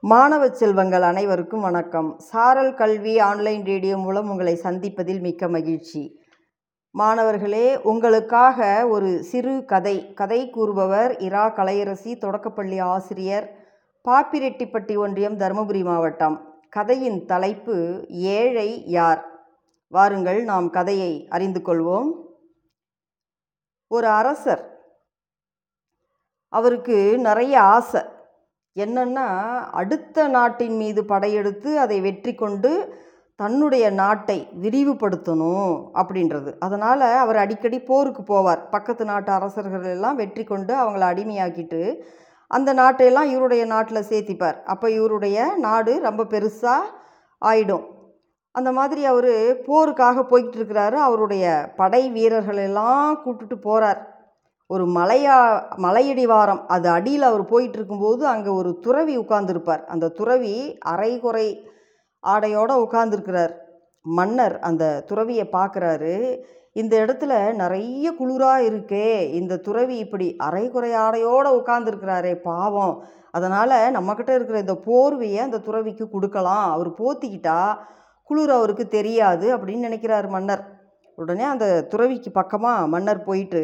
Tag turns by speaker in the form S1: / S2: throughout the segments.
S1: மாணவ செல்வங்கள் அனைவருக்கும் வணக்கம். சாரல் கல்வி ஆன்லைன் ரேடியோ மூலம் உங்களை சந்திப்பதில் மிக்க மகிழ்ச்சி. மாணவர்களே உங்களுக்காக ஒரு சிறு கதை. கதை கூறுபவர் இரா கலையரசி தொடக்கப்பள்ளி ஆசிரியர் பாப்பிரெட்டிப்பட்டி ஒன்றியம் தருமபுரி மாவட்டம். கதையின் தலைப்பு ஏழை யார்? வாருங்கள் நாம் கதையை அறிந்து கொள்வோம். ஒரு அரசர். அவருக்கு நிறைய ஆசை. என்னன்னா அடுத்த நாட்டின் மீது படையெடுத்து அதை வெற்றி கொண்டு தன்னுடைய நாட்டை விரிவுபடுத்தணும் அப்படின்றது. அதனால் அவர் அடிக்கடி போருக்கு போவார். பக்கத்து நாட்டு அரசர்கள் எல்லாம் வெற்றி கொண்டு அவங்கள அடிமையாக்கிட்டு அந்த நாட்டையெல்லாம் இவருடைய நாட்டில் சேர்த்திப்பார். அப்போ இவருடைய நாடு ரொம்ப பெருசாக ஆயிடும். அந்த மாதிரி அவர் போருக்காக போய்கிட்டு இருக்கிறாரு. அவருடைய படை வீரர்கள் எல்லாம் கூப்பிட்டுட்டு போகிறார் ஒரு மலையா மலையடிவாரம் அது அடியில் அவர் போயிட்டு இருக்கும்போது அங்கே ஒரு துறவி உட்கார்ந்துருப்பார். அந்த துறவி அரைகுறை ஆடையோடு உட்கார்ந்துருக்கிறார். மன்னர் அந்த துறவியை பார்க்குறாரு. இந்த இடத்துல நிறைய குளிராக இருக்கே இந்த துறவி இப்படி அரைகுறை ஆடையோடு உட்காந்துருக்கிறாரே பாவம். அதனால் நம்மக்கிட்ட இருக்கிற இந்த போர்வையை அந்த துறவிக்கு கொடுக்கலாம். அவர் போத்திக்கிட்டா குளிர் அவருக்கு தெரியாது அப்படின்னு நினைக்கிறார் மன்னர். உடனே அந்த துறவிக்கு பக்கமாக மன்னர் போயிட்டு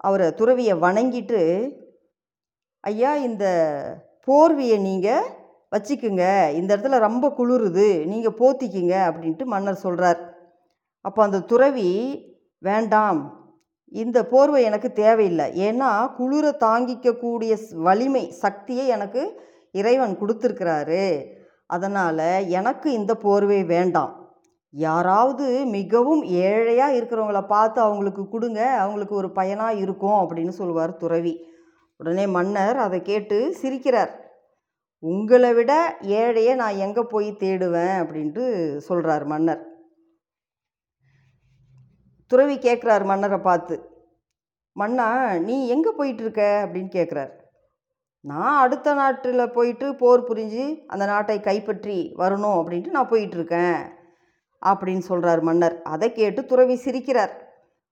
S1: அவரை துறவியை வணங்கிட்டு ஐயா இந்த போர்வையை நீங்கள் வச்சுக்குங்க. இந்த இடத்துல ரொம்ப குளிருது. நீங்கள் போத்திக்கிங்க அப்படின்ட்டு மன்னர் சொல்கிறார் அப்போ அந்த துறவி வேண்டாம். இந்த போர்வை எனக்கு தேவையில்லை. ஏன்னா குளிரை தாங்கிக்கக்கூடிய வலிமை சக்தியை எனக்கு இறைவன் கொடுத்துருக்கிறாரு. அதனால் எனக்கு இந்த போர்வை வேண்டாம். யாராவது மிகவும் ஏழையாக இருக்கிறவங்கள பார்த்து அவங்களுக்கு கொடுங்க அவங்களுக்கு ஒரு பயனாக இருக்கும் அப்படின்னு சொல்லுவார் துறவி. உடனே மன்னர் அதை கேட்டு சிரிக்கிறார். உங்களை விட ஏழையை நான் எங்கே போய் தேடுவேன்? அப்படின்ட்டு சொல்கிறார் மன்னர். துறவி கேட்குறார் மன்னரை பார்த்து. மன்னா நீ எங்கே போயிட்டுருக்க? அப்படின்னு கேட்குறார். நான் அடுத்த நாட்டில் போயிட்டு போர் புரிஞ்சு அந்த நாட்டை கைப்பற்றி வரணும் அப்படின்ட்டு நான் போயிட்டுருக்கேன். அப்படின்னு சொல்கிறார் மன்னர். அதை கேட்டு துறவி சிரிக்கிறார்.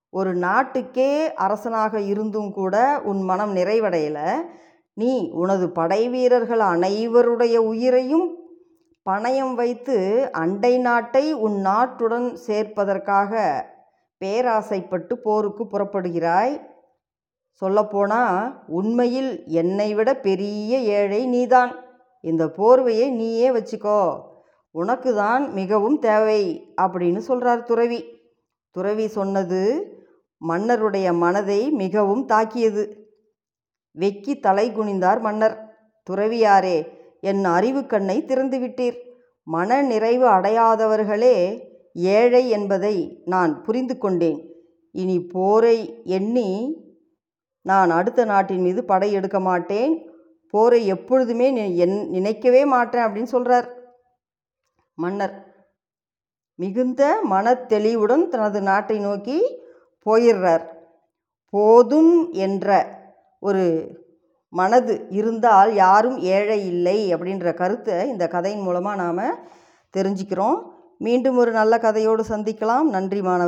S1: ஒரு நாட்டுக்கே அரசனாக இருந்தும் கூட உன் மனம் நிறைவடையலை. நீ உனது படை வீரர்கள் அனைவருடைய உயிரையும் பணயம் வைத்து அண்டை நாட்டை உன் நாட்டுடன் சேர்ப்பதற்காக பேராசைப்பட்டு போருக்கு புறப்படுகிறாய். சொல்லப்போனால் உண்மையில் என்னை விட பெரிய ஏழை நீதான். இந்த போர்வையை நீயே வச்சுக்கோ. உனக்கு தான் மிகவும் தேவை அப்படின்னு சொல்கிறார் துறவி. துறவி சொன்னது மன்னருடைய மனதை மிகவும் தாக்கியது. வெக்கி தலை குனிந்தார் மன்னர். துறவியாரே என் அறிவு கண்ணை திறந்து விட்டீர். மன நிறைவு அடையாதவர்களே ஏழை என்பதை நான் புரிந்து கொண்டேன். இனி போரை எண்ணி நான் அடுத்த நாட்டின் மீது படை எடுக்க மாட்டேன். போரை எப்பொழுதுமே என் நினைக்கவே மாட்டேன் அப்படின்னு சொல்கிறார் மன்னர். மிகுந்த மனத்தெளிவுடன் தனது நாட்டை நோக்கி போயிடுறார் போதும் என்ற ஒரு மனது இருந்தால் யாரும் ஏழை இல்லை அப்படின்ற கருத்தை இந்த கதையின் மூலமாக நாம் தெரிஞ்சுக்கிறோம். மீண்டும் ஒரு நல்ல கதையோடு சந்திக்கலாம். நன்றி மாணவர்